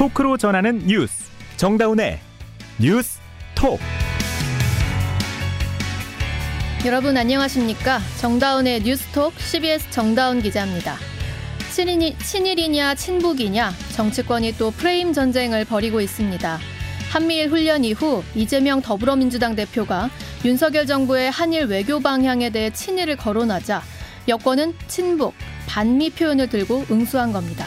토크로 전하는 뉴스 정다운의 뉴스 톡 여러분 안녕하십니까 정다운의 뉴스톡 CBS 정다운 기자입니다. 친일이, 친일이냐 친북이냐 정치권이 또 프레임 전쟁을 벌이고 있습니다. 한미일 훈련 이후 이재명 더불어민주당 대표가 윤석열 정부의 한일 외교 방향에 대해 친일을 거론하자 여권은 친북, 반미 표현을 들고 응수한 겁니다.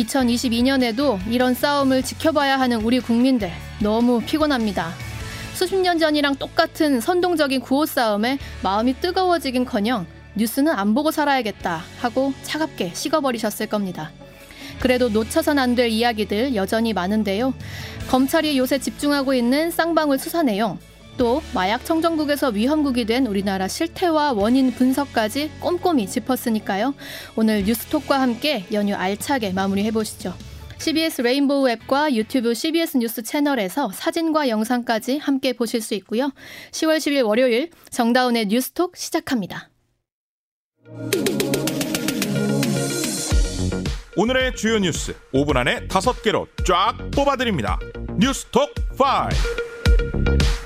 2022년에도 이런 싸움을 지켜봐야 하는 우리 국민들 너무 피곤합니다. 수십 년 전이랑 똑같은 선동적인 구호 싸움에 마음이 뜨거워지긴커녕 뉴스는 안 보고 살아야겠다 하고 차갑게 식어버리셨을 겁니다. 그래도 놓쳐선 안 될 이야기들 여전히 많은데요. 검찰이 요새 집중하고 있는 쌍방울 수사 내용, 또 마약 청정국에서 위험국이 된 우리나라 실태와 원인 분석까지 꼼꼼히 짚었으니까요. 오늘 뉴스톡과 함께 연휴 알차게 마무리해 보시죠. CBS 레인보우 앱과 유튜브 CBS 뉴스 채널에서 사진과 영상까지 함께 보실 수 있고요. 10월 10일 월요일 정다운의 뉴스톡 시작합니다. 오늘의 주요 뉴스 5분 안에 5개로 쫙 뽑아드립니다. 뉴스톡 5.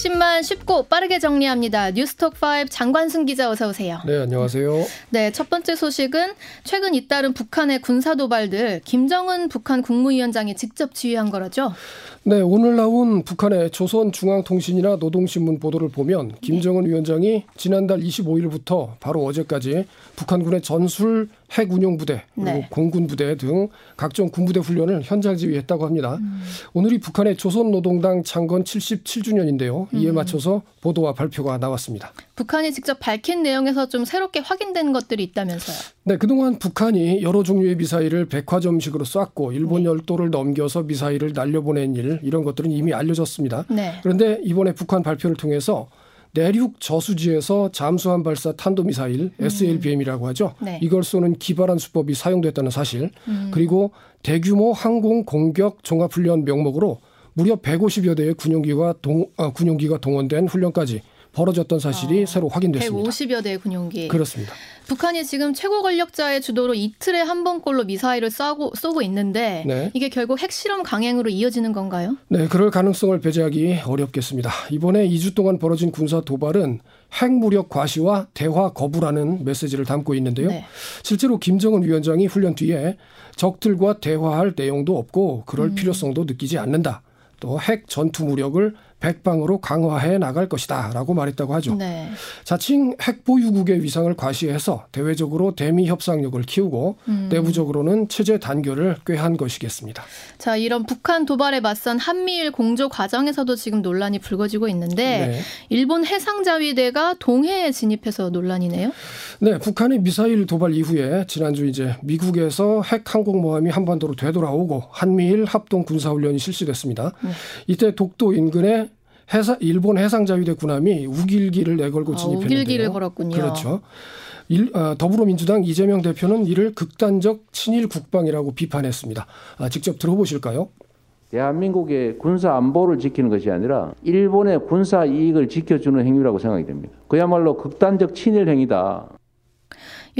핵심만 쉽고 빠르게 정리합니다. 뉴스톡 5 장관순 기자 어서 오세요. 네, 안녕하세요. 네, 첫 번째 소식은 최근 잇따른 북한의 군사 도발들 김정은 북한 국무위원장이 직접 지휘한 거라죠. 네, 오늘 나온 북한의 조선중앙통신이나 노동신문 보도를 보면 김정은 위원장이 지난달 25일부터 바로 어제까지 북한군의 전술 핵운용부대 그리고 네. 공군부대 등 각종 군부대 훈련을 현장 지휘했다고 합니다. 음. 오늘이 북한의 조선노동당 창건 77주년인데요. 이에 음. 맞춰서 보도와 발표가 나왔습니다. 북한이 직접 밝힌 내용에서 좀 새롭게 확인된 것들이 있다면서요? 네, 그동안 북한이 여러 종류의 미사일을 백화점식으로 쐈고 일본 네. 열도를 넘겨서 미사일을 날려보낸 일 이런 것들은 이미 알려졌습니다. 네. 그런데 이번에 북한 발표를 통해서 내륙 저수지에서 잠수함 발사 탄도 미사일 음. SLBM이라고 하죠. 네. 이걸 쏘는 기발한 수법이 사용됐다는 사실. 음. 그리고 대규모 항공 공격 종합 훈련 명목으로 무려 150여 대의 군용기가 동, 아, 군용기가 동원된 훈련까지 벌어졌던 사실이 어, 새로 확인됐습니다. 150여 대의 군용기. 그렇습니다. 북한이 지금 최고 권력자의 주도로 이틀에 한 번꼴로 미사일을 쏘고, 쏘고 있는데 네. 이게 결국 핵실험 강행으로 이어지는 건가요? 네, 그럴 가능성을 배제하기 어렵겠습니다. 이번에 2주 동안 벌어진 군사 도발은 핵무력 과시와 대화 거부라는 메시지를 담고 있는데요. 네. 실제로 김정은 위원장이 훈련 뒤에 적들과 대화할 내용도 없고 그럴 음. 필요성도 느끼지 않는다. 또 핵 전투 무력을 백방으로 강화해 나갈 것이다라고 말했다고 하죠. 네. 자칭 핵 보유국의 위상을 과시해서 대외적으로 대미 협상력을 키우고 음. 내부적으로는 체제 단결을 꾀한 것이겠습니다. 자, 이런 북한 도발에 맞선 한미일 공조 과정에서도 지금 논란이 불거지고 있는데 네. 일본 해상자위대가 동해에 진입해서 논란이네요. 네, 북한의 미사일 도발 이후에 지난주 이제 미국에서 핵 항공모함이 한반도로 되돌아오고 한미일 합동 군사훈련이 실시됐습니다. 네. 이때 독도 인근에 해사, 일본 해상자위대 군함이 우길기를 내걸고 아, 진입했는데요. 우길기를 걸었군요. 그렇죠. 일, 아, 더불어민주당 이재명 대표는 이를 극단적 친일 국방이라고 비판했습니다. 아, 직접 들어보실까요? 대한민국의 군사 안보를 지키는 것이 아니라 일본의 군사 이익을 지켜주는 행위라고 생각이 됩니다. 그야말로 극단적 친일 행위다.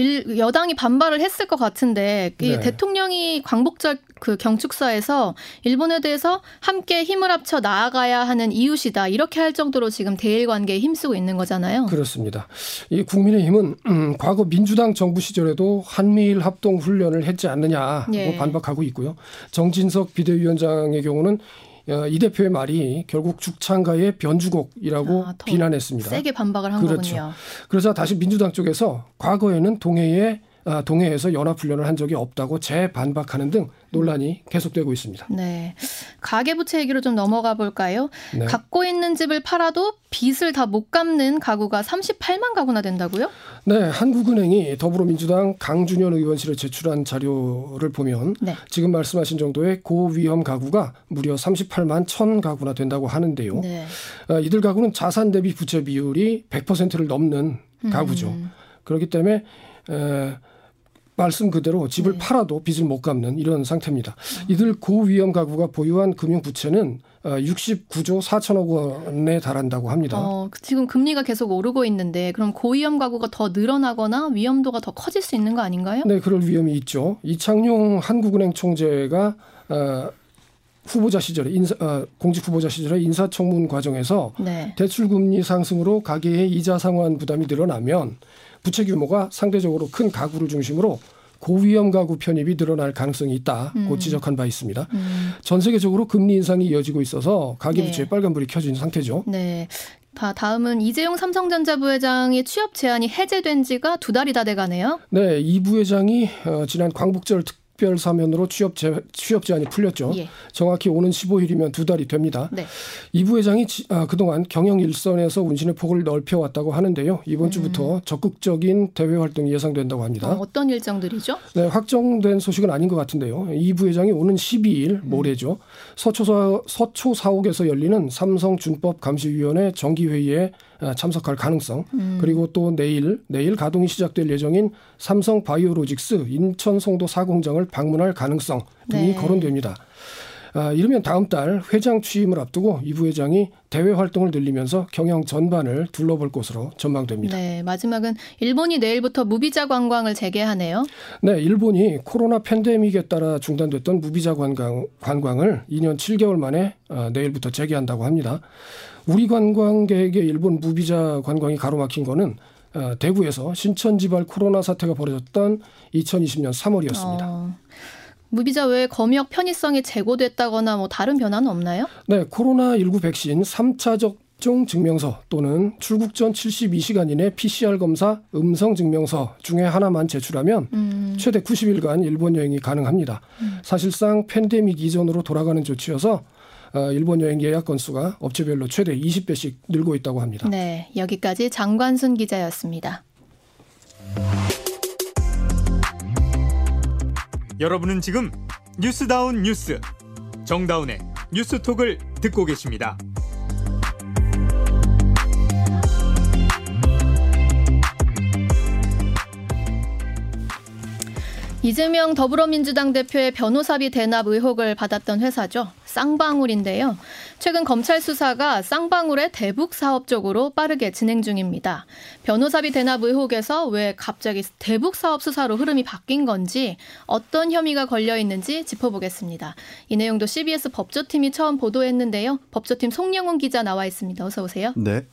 일, 여당이 반발을 했을 것 같은데 이 네. 대통령이 광복절 그 경축사에서 일본에 대해서 함께 힘을 합쳐 나아가야 하는 이웃이다 이렇게 할 정도로 지금 대일 관계에 힘쓰고 있는 거잖아요. 그렇습니다. 이 국민의힘은 음, 과거 민주당 정부 시절에도 한미일 합동 훈련을 했지 않느냐고 예. 반박하고 있고요. 정진석 비대위원장의 경우는 어, 이 대표의 말이 결국 죽창가의 변주곡이라고 아, 비난했습니다. 세게 반박을 한 그렇죠. 거군요. 그러자 다시 민주당 쪽에서 과거에는 동해에 아, 동해에서 연합훈련을 한 적이 없다고 재반박하는 등 논란이 계속되고 있습니다. 네. 가계부채 얘기로 좀 넘어가 볼까요? 네. 갖고 있는 집을 팔아도 빚을 다 못 갚는 가구가 38만 가구나 된다고요? 네. 한국은행이 더불어민주당 강준현 의원실에 제출한 자료를 보면 네. 지금 말씀하신 정도의 고위험 가구가 무려 38만 1천 가구나 된다고 하는데요. 네. 아, 이들 가구는 자산 대비 부채 비율이 100%를 넘는 가구죠. 음. 그렇기 때문에 에, 말씀 그대로 집을 네. 팔아도 빚을 못 갚는 이런 상태입니다. 이들 고위험 가구가 보유한 금융 부채는 69조 어, 4천억 원에 달한다고 합니다. 어, 지금 금리가 계속 오르고 있는데 그럼 고위험 가구가 더 늘어나거나 위험도가 더 커질 수 있는 거 아닌가요? 네, 그럴 위험이 있죠. 이창용 한국은행 총재가 어, 후보자 시절에 인사, 어, 공직 후보자 시절에 인사청문 과정에서 네. 대출 금리 상승으로 가계의 이자 상환 부담이 늘어나면 부채 규모가 상대적으로 큰 가구를 중심으로 고위험 가구 편입이 늘어날 가능성이 있다고 음. 지적한 바 있습니다. 음. 전 세계적으로 금리 인상이 이어지고 있어서 가계부채에 네. 빨간불이 켜진 상태죠. 네. 다음은 이재용 삼성전자 부회장의 취업 제한이 해제된 지가 두 달이 다 돼가네요. 네, 이 부회장이 어, 지난 광복절 특 특별 사면으로 취업 제 취업 제한이 풀렸죠. 예. 정확히 오는 15일이면 두 달이 됩니다. 네. 이 부회장이 아, 그동안 경영 일선에서 운신의 폭을 넓혀 왔다고 하는데요. 이번 음. 주부터 적극적인 대외 활동이 예상된다고 합니다. 어, 떤 일정들이죠? 네, 확정된 소식은 아닌 것 같은데요. 이 부회장이 오는 12일 음. 모레죠. 서초 서초 사옥에서 열리는 삼성 준법 감시위원회 정기 회의에 아, 참석할 가능성 음. 그리고 또 내일 내일 가동이 시작될 예정인 삼성 바이오로직스 인천 송도 사공장을 방문할 가능성 등이 네. 거론됩니다. 아, 이르면 다음 달 회장 취임을 앞두고 이 부회장이 대외 활동을 늘리면서 경영 전반을 둘러볼 것으로 전망됩니다. 네, 마지막은 일본이 내일부터 무비자 관광을 재개하네요. 네, 일본이 코로나 팬데믹에 따라 중단됐던 무비자 관광, 관광을 2년 7개월 만에 어, 내일부터 재개한다고 합니다. 우리 관광객의 일본 무비자 관광이 가로막힌 거는 어, 대구에서 신천지발 코로나 사태가 벌어졌던 2020년 3월이었습니다. 어, 무비자 외에 검역 편의성이 제고됐다거나 뭐 다른 변화는 없나요? 네, 코로나19 백신 3차 접종 증명서 또는 출국 전 72시간 이내 PCR 검사 음성 증명서 중에 하나만 제출하면 음. 최대 90일간 일본 여행이 가능합니다. 음. 사실상 팬데믹 이전으로 돌아가는 조치여서 어, 일본 여행 예약 건수가 업체별로 최대 20배씩 늘고 있다고 합니다. 네, 여기까지 장관순 기자였습니다. 여러분은 지금 뉴스다운 뉴스 정다운의 뉴스톡을 듣고 계십니다. 이재명 더불어민주당 대표의 변호사비 대납 의혹을 받았던 회사죠. 쌍방울인데요. 최근 검찰 수사가 쌍방울의 대북 사업 쪽으로 빠르게 진행 중입니다. 변호사비 대납 의혹에서 왜 갑자기 대북 사업 수사로 흐름이 바뀐 건지 어떤 혐의가 걸려 있는지 짚어보겠습니다. 이 내용도 CBS 법조팀이 처음 보도했는데요. 법조팀 송영훈 기자 나와 있습니다. 어서 오세요. 네.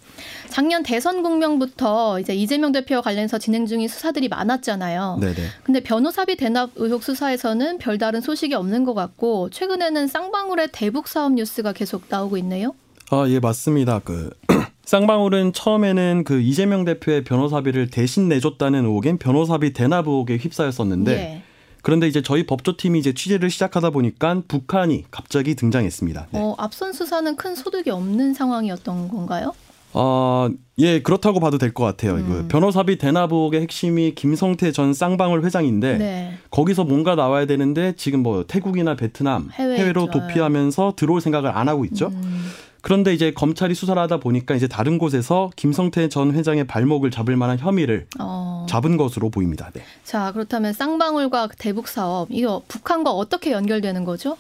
작년 대선 국명부터 이제 이재명 대표와 관련해서 진행 중인 수사들이 많았잖아요. 네, 네. 근데 변호사비 대납 의혹 수사에서는 별다른 소식이 없는 것 같고 최근에는 쌍방울의 대북 사업 뉴스가 계속 나오고 있네요. 아, 예, 맞습니다. 그 쌍방울은 처음에는 그 이재명 대표의 변호사비를 대신 내줬다는 의혹엔 변호사비 대납 의혹에 휩싸였었는데 예. 그런데 이제 저희 법조팀이 이제 취재를 시작하다 보니까 북한이 갑자기 등장했습니다. 네. 어, 앞선 수사는 큰 소득이 없는 상황이었던 건가요? 어, 예, 그렇다고 봐도 될 것 같아요. 음. 변호사비 대납의혹의 핵심이 김성태 전 쌍방울 회장인데 네. 거기서 뭔가 나와야 되는데 지금 뭐 태국이나 베트남 해외로 있죠. 도피하면서 들어올 생각을 안 하고 있죠. 음. 그런데 이제 검찰이 수사를 하다 보니까 이제 다른 곳에서 김성태 전 회장의 발목을 잡을 만한 혐의를 어. 잡은 것으로 보입니다. 네. 자, 그렇다면 쌍방울과 대북 사업 이거 북한과 어떻게 연결되는 거죠?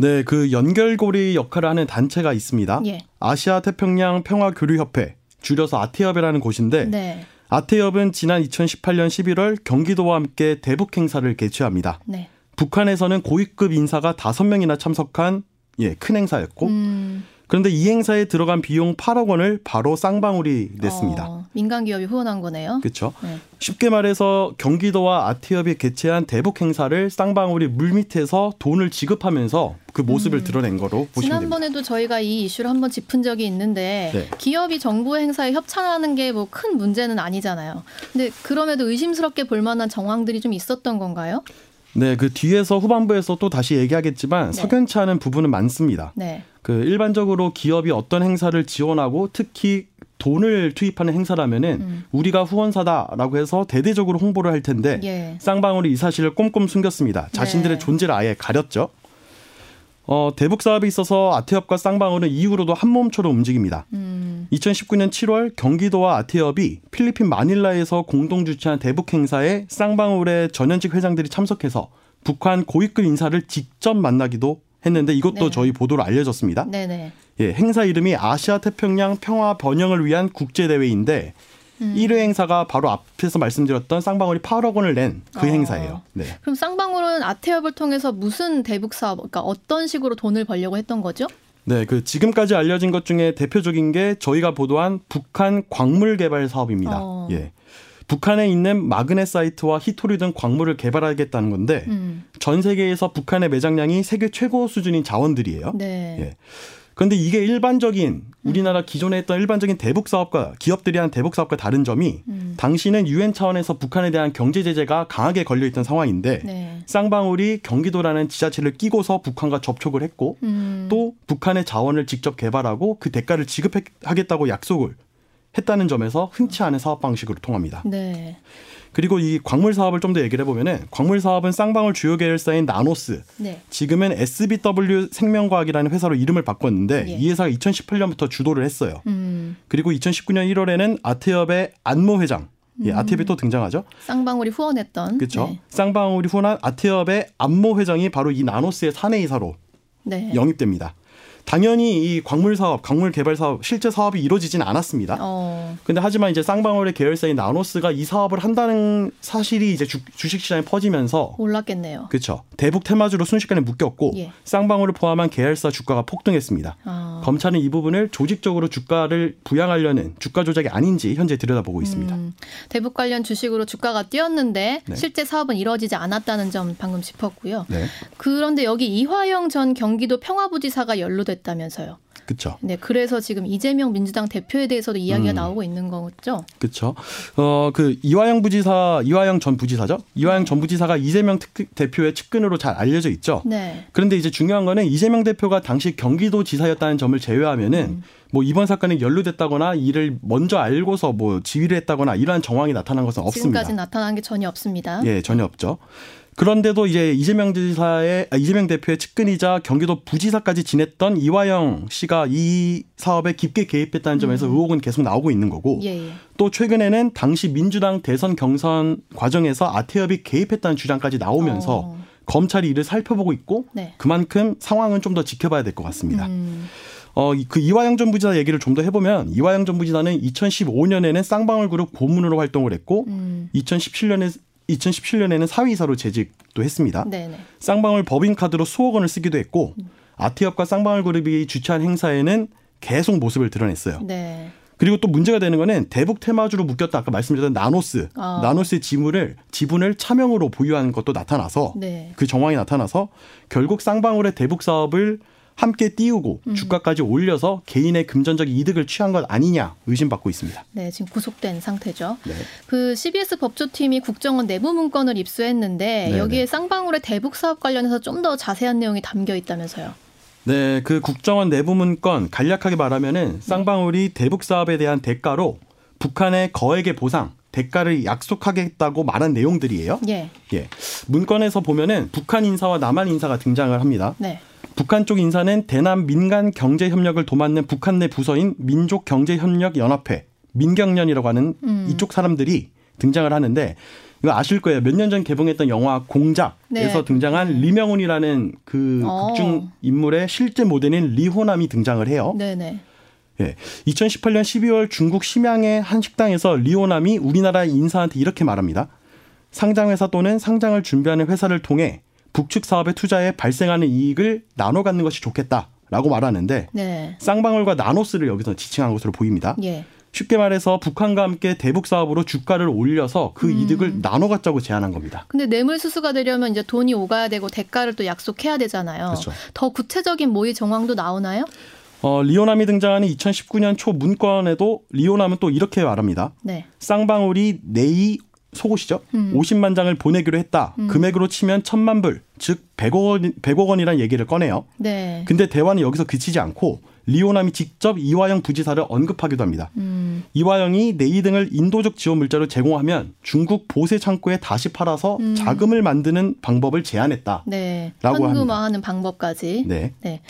네, 그 연결고리 역할을 하는 단체가 있습니다. 예. 아시아 태평양 평화 교류 협회, 줄여서 아태협이라는 곳인데 네. 아태협은 지난 2018년 11월 경기도와 함께 대북 행사를 개최합니다. 네. 북한에서는 고위급 인사가 5명이나 참석한 예, 큰 행사였고 음. 그런데 이 행사에 들어간 비용 8억 원을 바로 쌍방울이 냈습니다. 어, 민간 기업이 후원한 거네요. 그렇죠. 네. 쉽게 말해서 경기도와 아티협이 개최한 대북 행사를 쌍방울이 물밑에서 돈을 지급하면서 그 모습을 음. 드러낸 거로 보시면 됩니다. 지난번에도 저희가 이 이슈를 한번 짚은 적이 있는데 네. 기업이 정부 행사에 협찬하는 게 뭐 큰 문제는 아니잖아요. 근데 그럼에도 의심스럽게 볼 만한 정황들이 좀 있었던 건가요? 네, 그 뒤에서 후반부에서 또 다시 얘기하겠지만 네. 석연치 않은 부분은 많습니다. 네. 그 일반적으로 기업이 어떤 행사를 지원하고 특히 돈을 투입하는 행사라면은 음. 우리가 후원사다라고 해서 대대적으로 홍보를 할 텐데 예. 쌍방울이 이 사실을 꼼꼼 숨겼습니다. 자신들의 네. 존재를 아예 가렸죠. 어, 대북 사업에 있어서 아태협과 쌍방울은 이후로도 한 몸처럼 움직입니다. 음. 2019년 7월 경기도와 아태협이 필리핀 마닐라에서 공동 주최한 대북 행사에 쌍방울의 전현직 회장들이 참석해서 북한 고위급 인사를 직접 만나기도 했는데 이것도 네. 저희 보도로 알려졌습니다. 네네. 예, 행사 이름이 아시아 태평양 평화 번영을 위한 국제 대회인데 음. 1회 행사가 바로 앞에서 말씀드렸던 쌍방울이 8억 원을 낸그 어. 행사예요. 네. 그럼 쌍방울은 아태협을 통해서 무슨 대북 사업, 그러니까 어떤 식으로 돈을 벌려고 했던 거죠? 네, 그 지금까지 알려진 것 중에 대표적인 게 저희가 보도한 북한 광물 개발 사업입니다. 어. 예. 북한에 있는 마그네사이트와 히토리 등 광물을 개발하겠다는 건데 음. 전 세계에서 북한의 매장량이 세계 최고 수준인 자원들이에요. 네. 예. 그런데 이게 일반적인 우리나라 기존에 했던 일반적인 대북 사업과 기업들이 한 대북 사업과 다른 점이 음. 당시는 유엔 차원에서 북한에 대한 경제 제재가 강하게 걸려 있던 상황인데 네. 쌍방울이 경기도라는 지자체를 끼고서 북한과 접촉을 했고 음. 또 북한의 자원을 직접 개발하고 그 대가를 지급하겠다고 약속을 했다는 점에서 흔치 않은 사업 방식으로 통합니다. 네. 그리고 이 광물 사업을 좀 더 얘기를 해보면은 광물 사업은 쌍방울 주요 계열사인 나노스, 네. 지금은 SBW 생명과학이라는 회사로 이름을 바꿨는데 예. 이 회사가 2018년부터 주도를 했어요. 음. 그리고 2019년 1월에는 아태협의 안모 회장, 예, 음. 아태협이 또 등장하죠. 쌍방울이 후원했던. 그렇죠. 네. 쌍방울이 후원한 아태협의 안모 회장이 바로 이 나노스의 사내 이사로 네. 영입됩니다. 당연히 이 광물 사업, 광물 개발 사업 실제 사업이 이루어지진 않았습니다. 어. 근데 하지만 이제 쌍방울의 계열사인 나노스가 이 사업을 한다는 사실이 이제 주, 식 시장에 퍼지면서 올랐겠네요. 그렇죠. 대북 테마주로 순식간에 묶였고 예. 쌍방울을 포함한 계열사 주가가 폭등했습니다. 어. 검찰은 이 부분을 조직적으로 주가를 부양하려는 주가 조작이 아닌지 현재 들여다보고 있습니다. 음, 대북 관련 주식으로 주가가 뛰었는데 네. 실제 사업은 이루어지지 않았다는 점 방금 짚었고요. 네. 그런데 여기 이화영 전 경기도 평화부지사가 연루됐 했다면서요. 그렇죠. 네, 그래서 지금 이재명 민주당 대표에 대해서도 이야기가 음. 나오고 있는 거죠. 그렇죠. 어, 그 이화영 부지사, 이화영 전 부지사죠. 이화영 네. 전 부지사가 이재명 특, 대표의 측근으로 잘 알려져 있죠. 네. 그런데 이제 중요한 거는 이재명 대표가 당시 경기도 지사였다는 점을 제외하면은 음. 뭐 이번 사건에 연루됐다거나 이를 먼저 알고서 뭐 지휘를 했다거나 이러한 정황이 나타난 것은 없습니다. 지금까지 나타난 게 전혀 없습니다. 예, 전혀 없죠. 그런데도 이제 이재명 지사의 아, 이재명 대표의 측근이자 경기도 부지사까지 지냈던 이화영 씨가 이 사업에 깊게 개입했다는 점에서 음. 의혹은 계속 나오고 있는 거고 예, 예. 또 최근에는 당시 민주당 대선 경선 과정에서 아태협이 개입했다는 주장까지 나오면서 어. 검찰이 이를 살펴보고 있고 네. 그만큼 상황은 좀 더 지켜봐야 될 것 같습니다. 음. 어, 그 이화영 전 부지사 얘기를 좀 더 해보면 이화영 전 부지사는 2015년에는 쌍방울 그룹 고문으로 활동을 했고 음. 2017년에 2017년에는 사위이사로 재직도 했습니다. 네네. 쌍방울 법인카드로 수억 원을 쓰기도 했고 음. 아티협과 쌍방울 그룹이 주최한 행사에는 계속 모습을 드러냈어요. 네. 그리고 또 문제가 되는 거는 대북 테마주로 묶였다 아까 말씀드렸던 나노스, 아. 나노스의 지분을 지분을 차명으로 보유한 것도 나타나서 네. 그 정황이 나타나서 결국 쌍방울의 대북 사업을 함께 띄우고 음. 주가까지 올려서 개인의 금전적 이득을 취한 것 아니냐 의심받고 있습니다. 네, 지금 구속된 상태죠. 네. 그 CBS 법조팀이 국정원 내부 문건을 입수했는데 네네. 여기에 쌍방울의 대북 사업 관련해서 좀 더 자세한 내용이 담겨 있다면서요. 네, 그 국정원 내부 문건 간략하게 말하면은 쌍방울이 대북 사업에 대한 대가로 북한의 거액의 보상 대가를 약속하겠다고 말한 내용들이에요. 예. 예. 문건에서 보면은 북한 인사와 남한 인사가 등장을 합니다. 네. 북한 쪽 인사는 대남 민간 경제 협력을 도맡는 북한 내 부서인 민족 경제 협력 연합회 민경련이라고 하는 음. 이쪽 사람들이 등장을 하는데 이거 아실 거예요. 몇 년 전 개봉했던 영화 공작에서 네. 등장한 리명훈이라는 그 어. 극중 인물의 실제 모델인 리호남이 등장을 해요. 네네. 예. 2018년 12월 중국 심양의 한 식당에서 리호남이 우리나라 인사한테 이렇게 말합니다. 상장회사 또는 상장을 준비하는 회사를 통해 북측 사업에 투자해 발생하는 이익을 나눠 갖는 것이 좋겠다라고 말하는데 네. 쌍방울과 나노스를 여기서 지칭한 것으로 보입니다. 예. 쉽게 말해서 북한과 함께 대북 사업으로 주가를 올려서 그 음. 이득을 나눠 갖자고 제안한 겁니다. 근데 뇌물 수수가 되려면 이제 돈이 오가야 되고 대가를 또 약속해야 되잖아요. 그렇죠. 더 구체적인 모의 정황도 나오나요? 어, 리오남이 등장하는 2019년 초 문건에도 리오남은 또 이렇게 말합니다. 네. 쌍방울이 내이 속옷이죠. 음. 50만 장을 보내기로 했다. 음. 금액으로 치면 천만 불, 즉 100억 원, 100억 원이라는 얘기를 꺼내요. 네. 근데 대화는 여기서 그치지 않고 리오남이 직접 이화영 부지사를 언급하기도 합니다. 음. 이화영이 네이 등을 인도적 지원 물자로 제공하면 중국 보세 창고에 다시 팔아서 음. 자금을 만드는 방법을 제안했다. 네. 라고 현금화하는 방법까지. 네. 네.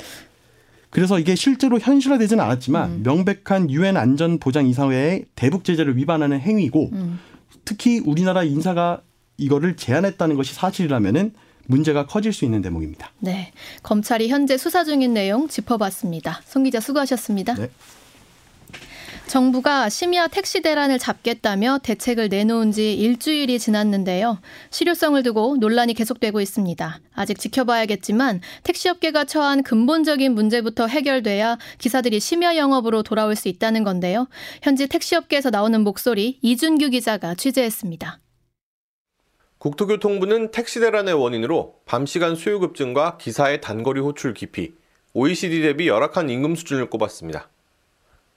그래서 이게 실제로 현실화되지는 않았지만 음. 명백한 유엔 안전보장이사회의 대북 제재를 위반하는 행위고 음. 특히 우리나라 인사가 이거를 제안했다는 것이 사실이라면은 문제가 커질 수 있는 대목입니다. 네. 검찰이 현재 수사 중인 내용 짚어봤습니다. 송 기자 수고하셨습니다. 네. 정부가 심야 택시 대란을 잡겠다며 대책을 내놓은 지 일주일이 지났는데요. 실효성을 두고 논란이 계속되고 있습니다. 아직 지켜봐야겠지만 택시업계가 처한 근본적인 문제부터 해결돼야 기사들이 심야 영업으로 돌아올 수 있다는 건데요. 현지 택시업계에서 나오는 목소리 이준규 기자가 취재했습니다. 국토교통부는 택시 대란의 원인으로 밤시간 수요 급증과 기사의 단거리 호출 기피, OECD 대비 열악한 임금 수준을 꼽았습니다.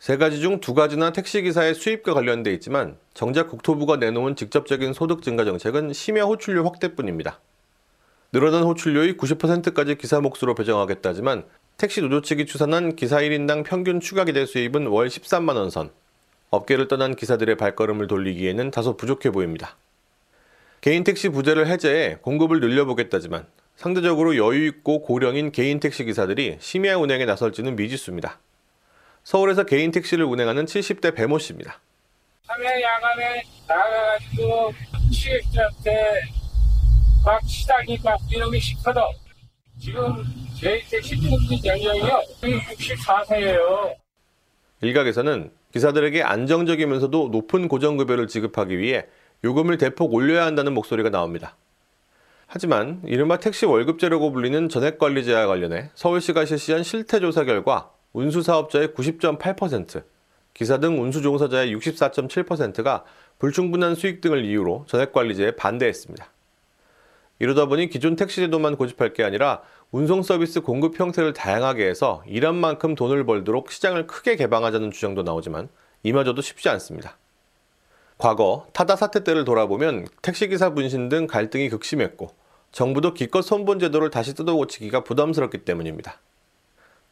세 가지 중 두 가지나 택시기사의 수입과 관련돼 있지만 정작 국토부가 내놓은 직접적인 소득 증가 정책은 심야 호출료 확대뿐입니다. 늘어난 호출료의 90%까지 기사 몫으로 배정하겠다지만 택시 노조 측이 추산한 기사 1인당 평균 추가 기대 수입은 월 13만 원 선. 업계를 떠난 기사들의 발걸음을 돌리기에는 다소 부족해 보입니다. 개인 택시 부재를 해제해 공급을 늘려보겠다지만 상대적으로 여유 있고 고령인 개인 택시 기사들이 심야 운행에 나설지는 미지수입니다. 서울에서 개인 택시를 운행하는 70대 배모 씨입니다. 밤에 야간에 나가가지고 취객들한테 막 시장이 막 이놈이 싫거든. 지금 개인 택시 연령이요 64세예요. 일각에서는 기사들에게 안정적이면서도 높은 고정급여를 지급하기 위해 요금을 대폭 올려야 한다는 목소리가 나옵니다. 하지만 이른바 택시 월급제라고 불리는 전액관리제와 관련해 서울시가 실시한 실태조사 결과 운수사업자의 90.8%, 기사 등 운수 종사자의 64.7%가 불충분한 수익 등을 이유로 전액관리제에 반대했습니다. 이러다 보니 기존 택시제도만 고집할 게 아니라 운송 서비스 공급 형태를 다양하게 해서 일한 만큼 돈을 벌도록 시장을 크게 개방하자는 주장도 나오지만 이마저도 쉽지 않습니다. 과거 타다 사태 때를 돌아보면 택시기사 분신 등 갈등이 극심했고 정부도 기껏 손본 제도를 다시 뜯어고치기가 부담스럽기 때문입니다.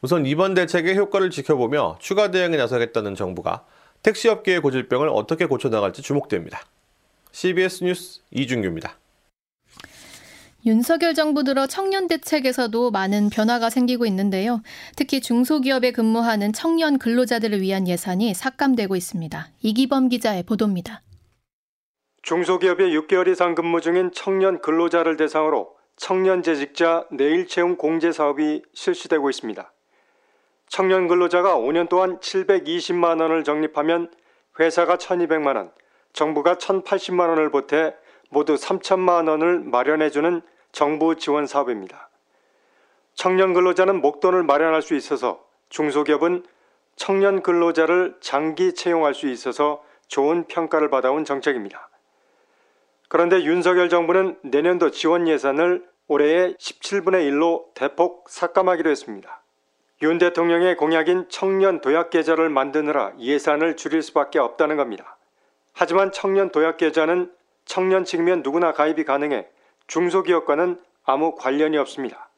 우선 이번 대책의 효과를 지켜보며 추가 대응에 나서겠다는 정부가 택시업계의 고질병을 어떻게 고쳐나갈지 주목됩니다. CBS 뉴스 이준규입니다. 윤석열 정부 들어 청년 대책에서도 많은 변화가 생기고 있는데요. 특히 중소기업에 근무하는 청년 근로자들을 위한 예산이 삭감되고 있습니다. 이기범 기자의 보도입니다. 중소기업에 6개월 이상 근무 중인 청년 근로자를 대상으로 청년 재직자 내일 채용 공제 사업이 실시되고 있습니다. 청년 근로자가 5년 동안 720만 원을 적립하면 회사가 1200만 원, 정부가 1080만 원을 보태 모두 3천만 원을 마련해주는 정부 지원 사업입니다. 청년 근로자는 목돈을 마련할 수 있어서 중소기업은 청년 근로자를 장기 채용할 수 있어서 좋은 평가를 받아온 정책입니다. 그런데 윤석열 정부는 내년도 지원 예산을 올해의 17분의 1로 대폭 삭감하기로 했습니다. 윤 대통령의 공약인 청년 도약 계좌를 만드느라 예산을 줄일 수밖에 없다는 겁니다. 하지만 청년 도약 계좌는 청년 층이면 누구나 가입이 가능해 중소기업과는 아무 관련이 없습니다.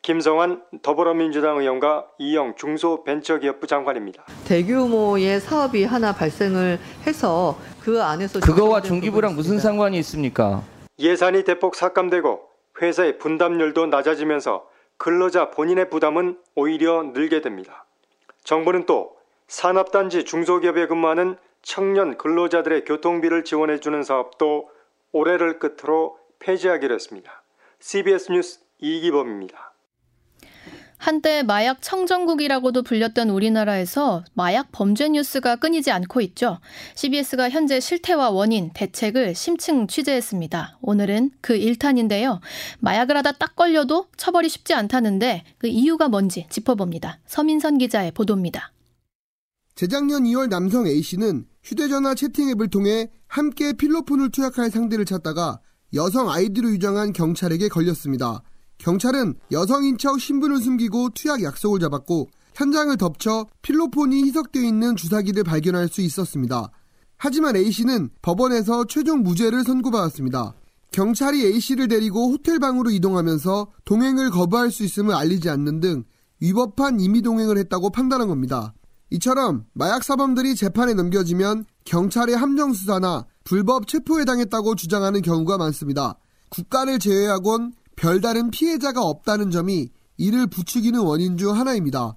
김성환 더불어민주당 의원과 이영 중소벤처기업부 장관입니다. 대규모의 사업이 하나 발생을 해서 그 안에서 그거와 중기부랑 무슨 상관이 있습니까? 예산이 대폭 삭감되고 회사의 분담률도 낮아지면서 근로자 본인의 부담은 오히려 늘게 됩니다. 정부는 또 산업단지 중소기업에 근무하는 청년 근로자들의 교통비를 지원해주는 사업도 올해를 끝으로 폐지하기로 했습니다. CBS 뉴스 이기범입니다. 한때 마약 청정국이라고도 불렸던 우리나라에서 마약 범죄 뉴스가 끊이지 않고 있죠. CBS가 현재 실태와 원인, 대책을 심층 취재했습니다. 오늘은 그 1탄인데요. 마약을 하다 딱 걸려도 처벌이 쉽지 않다는데 그 이유가 뭔지 짚어봅니다. 서민선 기자의 보도입니다. 재작년 2월 남성 A씨는 휴대전화 채팅 앱을 통해 함께 필로폰을 투약할 상대를 찾다가 여성 아이디로 유정한 경찰에게 걸렸습니다. 경찰은 여성인 척 신분을 숨기고 투약 약속을 잡았고 현장을 덮쳐 필로폰이 희석되어 있는 주사기를 발견할 수 있었습니다. 하지만 A씨는 법원에서 최종 무죄를 선고받았습니다. 경찰이 A씨를 데리고 호텔 방으로 이동하면서 동행을 거부할 수 있음을 알리지 않는 등 위법한 임의 동행을 했다고 판단한 겁니다. 이처럼 마약 사범들이 재판에 넘겨지면 경찰의 함정 수사나 불법 체포에 당했다고 주장하는 경우가 많습니다. 국가를 제외하곤 별다른 피해자가 없다는 점이 이를 부추기는 원인 중 하나입니다.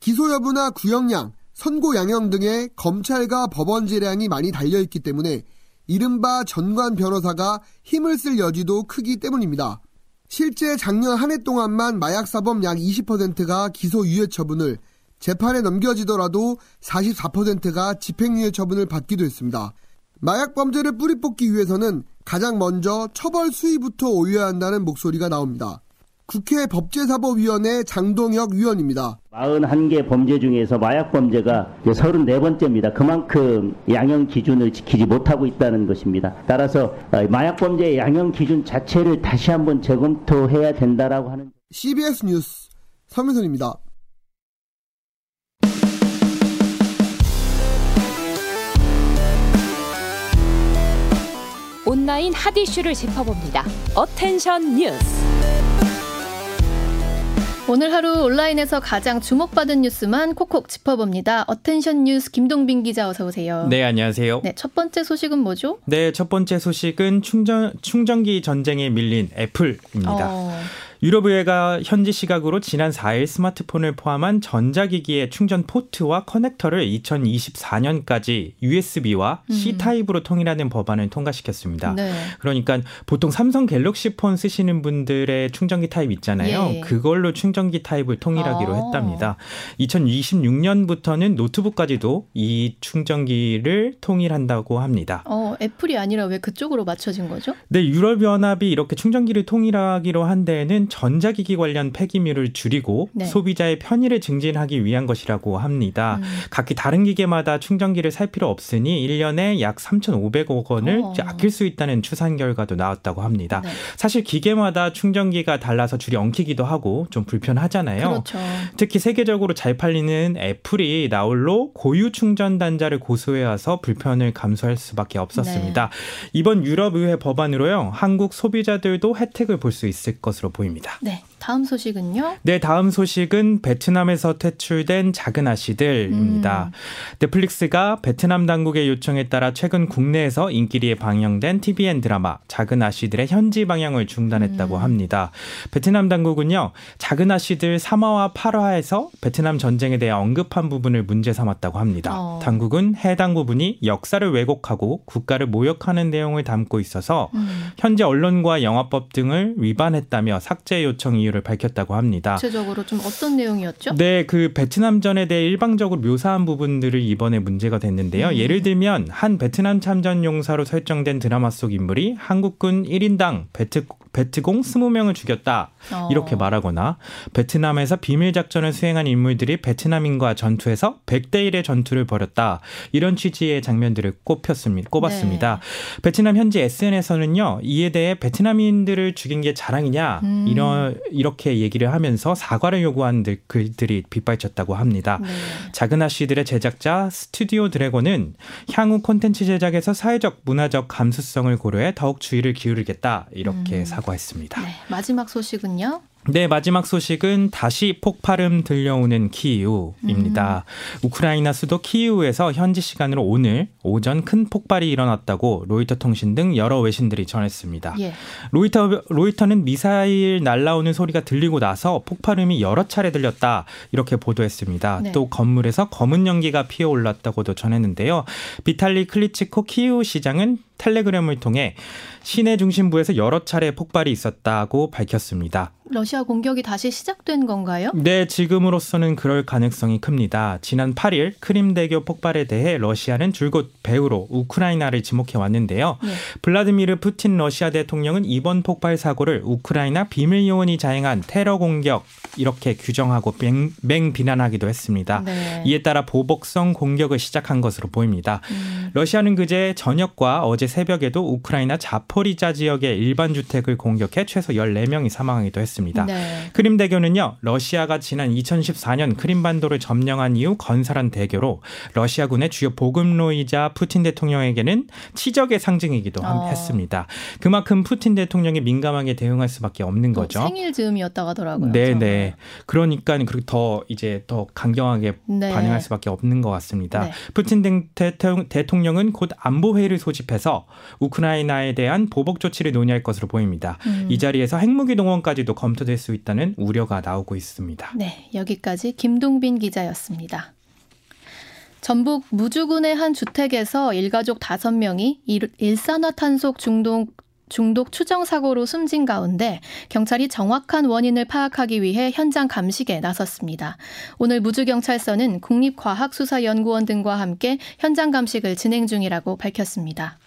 기소 여부나 구형량, 선고 양형 등의 검찰과 법원 재량이 많이 달려있기 때문에 이른바 전관 변호사가 힘을 쓸 여지도 크기 때문입니다. 실제 작년 한 해 동안만 마약사범 약 20%가 기소유예 처분을 재판에 넘겨지더라도 44%가 집행유예 처분을 받기도 했습니다. 마약 범죄를 뿌리 뽑기 위해서는 가장 먼저 처벌 수위부터 올려야 한다는 목소리가 나옵니다. 국회 법제사법위원회 장동혁 위원입니다. 41개 범죄 중에서 마약 범죄가 34번째입니다. 그만큼 양형 기준을 지키지 못하고 있다는 것입니다. 따라서 어, 마약 범죄의 양형 기준 자체를 다시 한번 재검토해야 된다라고 하는 CBS 뉴스 서민선입니다. 온라인 핫 이슈를 짚어봅니다. attention 뉴스. 오늘 하루 온라인에서 가장 주목받은 뉴스만 콕콕 짚어봅니다. attention 뉴스 김동빈 기자 어서 오세요. 네, 안녕하세요. 네, 첫 번째 소식은 뭐죠? 네, 첫 번째 소식은 충전 충전기 전쟁에 밀린 애플입니다. 어. 유럽의회가 현지 시각으로 지난 4일 스마트폰을 포함한 전자기기의 충전 포트와 커넥터를 2024년까지 USB와 음. C 타입으로 통일하는 법안을 통과시켰습니다. 네. 그러니까 보통 삼성 갤럭시 폰 쓰시는 분들의 충전기 타입 있잖아요. 예. 그걸로 충전기 타입을 통일하기로 어. 했답니다. 2026년부터는 노트북까지도 이 충전기를 통일한다고 합니다. 어, 애플이 아니라 왜 그쪽으로 맞춰진 거죠? 네, 유럽연합이 이렇게 충전기를 통일하기로 한 데에는 전자기기 관련 폐기물을 줄이고 네. 소비자의 편의를 증진하기 위한 것이라고 합니다. 음. 각기 다른 기계마다 충전기를 살 필요 없으니 1년에 약 3,500억 원을 어. 아낄 수 있다는 추산 결과도 나왔다고 합니다. 네. 사실 기계마다 충전기가 달라서 줄이 엉키기도 하고 좀 불편하잖아요. 그렇죠. 특히 세계적으로 잘 팔리는 애플이 나홀로 고유 충전 단자를 고수해 와서 불편을 감수할 수밖에 없었습니다. 네. 이번 유럽 의회 법안으로요. 한국 소비자들도 혜택을 볼 수 있을 것으로 보입니다. 있습니다. 네. 다음 소식은요? 네, 다음 소식은 베트남에서 퇴출된 작은 아씨들입니다. 음. 넷플릭스가 베트남 당국의 요청에 따라 최근 국내에서 인기리에 방영된 TVN 드라마 작은 아씨들의 현지 방영을 중단했다고 음. 합니다. 베트남 당국은요, 작은 아씨들 3화와 8화에서 베트남 전쟁에 대해 언급한 부분을 문제 삼았다고 합니다. 어. 당국은 해당 부분이 역사를 왜곡하고 국가를 모욕하는 내용을 담고 있어서 음. 현재 언론과 영화법 등을 위반했다며 삭제 요청 이유 이유를 밝혔다고 합니다. 구체적으로 좀 어떤 내용이었죠? 네, 그 베트남전에 대해 일방적으로 묘사한 부분들을 이번에 문제가 됐는데요. 음. 예를 들면 한 베트남 참전 용사로 설정된 드라마 속 인물이 한국군 1인당 베트 베트공 20명을 죽였다. 어. 이렇게 말하거나 베트남에서 비밀 작전을 수행한 인물들이 베트남인과 전투에서 100대 1의 전투를 벌였다. 이런 취지의 장면들을 꼽혔습니다. 꼽았습니다. 네. 베트남 현지 SNS에서는요. 이에 대해 베트남인들을 죽인 게 자랑이냐 음. 이런 이렇게 얘기를 하면서 사과를 요구한 글들이 빗발쳤다고 합니다. 네. 작은 아씨들의 제작자 스튜디오 드래곤은 향후 콘텐츠 제작에서 사회적 문화적 감수성을 고려해 더욱 주의를 기울이겠다. 이렇게 음. 사과했습니다. 네, 마지막 소식은요? 네, 마지막 소식은 다시 폭발음 들려오는 키이우입니다. 음. 우크라이나 수도 키이우에서 현지 시간으로 오늘 오전 큰 폭발이 일어났다고 로이터 통신 등 여러 외신들이 전했습니다. 예. 로이터 로이터는 미사일 날라오는 소리가 들리고 나서 폭발음이 여러 차례 들렸다 이렇게 보도했습니다. 네. 또 건물에서 검은 연기가 피어올랐다고도 전했는데요. 비탈리 클리치코 키이우 시장은 텔레그램을 통해 시내 중심부에서 여러 차례 폭발이 있었다고 밝혔습니다. 러시아 공격이 다시 시작된 건가요? 네, 지금으로서는 그럴 가능성이 큽니다. 지난 8일 크림대교 폭발에 대해 러시아는 줄곧 배후로 우크라이나를 지목해 왔는데요. 네. 블라디미르 푸틴 러시아 대통령은 이번 폭발 사고를 우크라이나 비밀 요원이 자행한 테러 공격 이렇게 규정하고 맹, 맹 비난하기도 했습니다. 네. 이에 따라 보복성 공격을 시작한 것으로 보입니다. 음. 러시아는 그제 저녁과 어제 새벽에도 우크라이나 자포리자 지역의 일반 주택을 공격해 최소 14명이 사망하기도 했습니다. 네. 크림 대교는요, 러시아가 지난 2014년 크림반도를 점령한 이후 건설한 대교로 러시아군의 주요 보급로이자 푸틴 대통령에게는 치적의 상징이기도 어. 했습니다. 그만큼 푸틴 대통령이 민감하게 대응할 수밖에 없는 거죠. 생일 즈음이었다고 하더라고요. 네, 네. 그러니까 그렇게 더 이제 더 강경하게 네. 반응할 수밖에 없는 것 같습니다. 네. 푸틴 대통령은 곧 안보 회의를 소집해서 우크라이나에 대한 보복 조치를 논의할 것으로 보입니다. 음. 이 자리에서 핵무기 동원까지도 검토될 수 있다는 우려가 나오고 있습니다. 네, 여기까지 김동빈 기자였습니다. 전북 무주군의 한 주택에서 일가족 5명이 일산화탄소 중독 중독 추정 사고로 숨진 가운데 경찰이 정확한 원인을 파악하기 위해 현장 감식에 나섰습니다. 오늘 무주경찰서는 국립과학수사연구원 등과 함께 현장 감식을 진행 중이라고 밝혔습니다.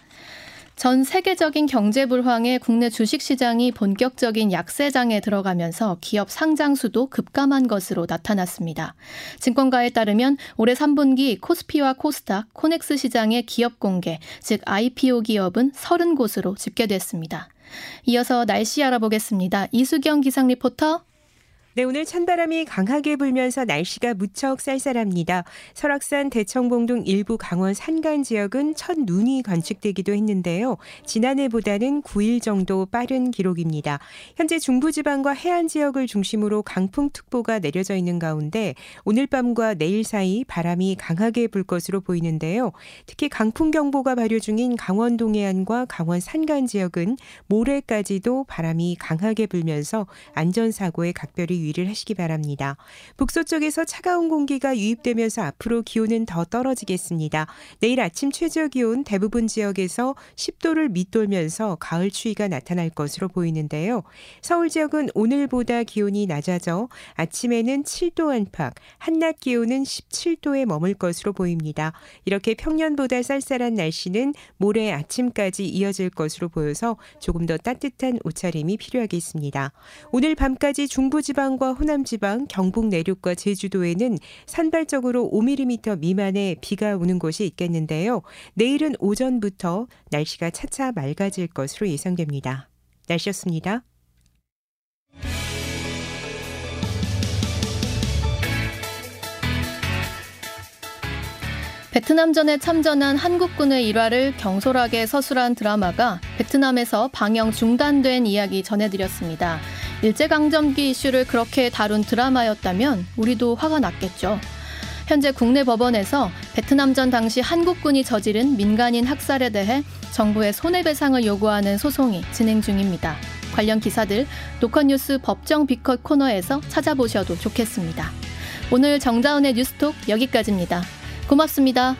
전 세계적인 경제 불황에 국내 주식 시장이 본격적인 약세장에 들어가면서 기업 상장 수도 급감한 것으로 나타났습니다. 증권가에 따르면 올해 3분기 코스피와 코스닥, 코넥스 시장의 기업 공개, 즉 IPO 기업은 30곳으로 집계됐습니다. 이어서 날씨 알아보겠습니다. 이수경 기상 리포터. 네, 오늘 찬바람이 강하게 불면서 날씨가 무척 쌀쌀합니다. 설악산 대청봉 등 일부 강원 산간 지역은 첫 눈이 관측되기도 했는데요. 지난해보다는 9일 정도 빠른 기록입니다. 현재 중부지방과 해안 지역을 중심으로 강풍특보가 내려져 있는 가운데 오늘 밤과 내일 사이 바람이 강하게 불 것으로 보이는데요. 특히 강풍경보가 발효 중인 강원 동해안과 강원 산간 지역은 모레까지도 바람이 강하게 불면서 안전사고에 각별히 유의를 하시기 바랍니다. 북서쪽에서 차가운 공기가 유입되면서 앞으로 기온은 더 떨어지겠습니다. 내일 아침 최저 기온 대부분 지역에서 10도를 밑돌면서 가을 추위가 나타날 것으로 보이는데요. 서울 지역은 오늘보다 기온이 낮아져 아침에는 7도 안팎, 한낮 기온은 17도에 머물 것으로 보입니다. 이렇게 평년보다 쌀쌀한 날씨는 모레 아침까지 이어질 것으로 보여서 조금 더 따뜻한 옷차림이 필요하겠습니다. 오늘 밤까지 중부지방 서해안과 호남 지방, 경북 내륙과 제주도에는 산발적으로 5mm 미만의 비가 오는 곳이 있겠는데요. 내일은 오전부터 날씨가 차차 맑아질 것으로 예상됩니다. 날씨였습니다. 베트남전에 참전한 한국군의 일화를 경솔하게 서술한 드라마가 베트남에서 방영 중단된 이야기 전해드렸습니다. 일제강점기 이슈를 그렇게 다룬 드라마였다면 우리도 화가 났겠죠. 현재 국내 법원에서 베트남전 당시 한국군이 저지른 민간인 학살에 대해 정부의 손해배상을 요구하는 소송이 진행 중입니다. 관련 기사들 녹화뉴스 법정 비컷 코너에서 찾아보셔도 좋겠습니다. 오늘 정다운의 뉴스톡 여기까지입니다. 고맙습니다.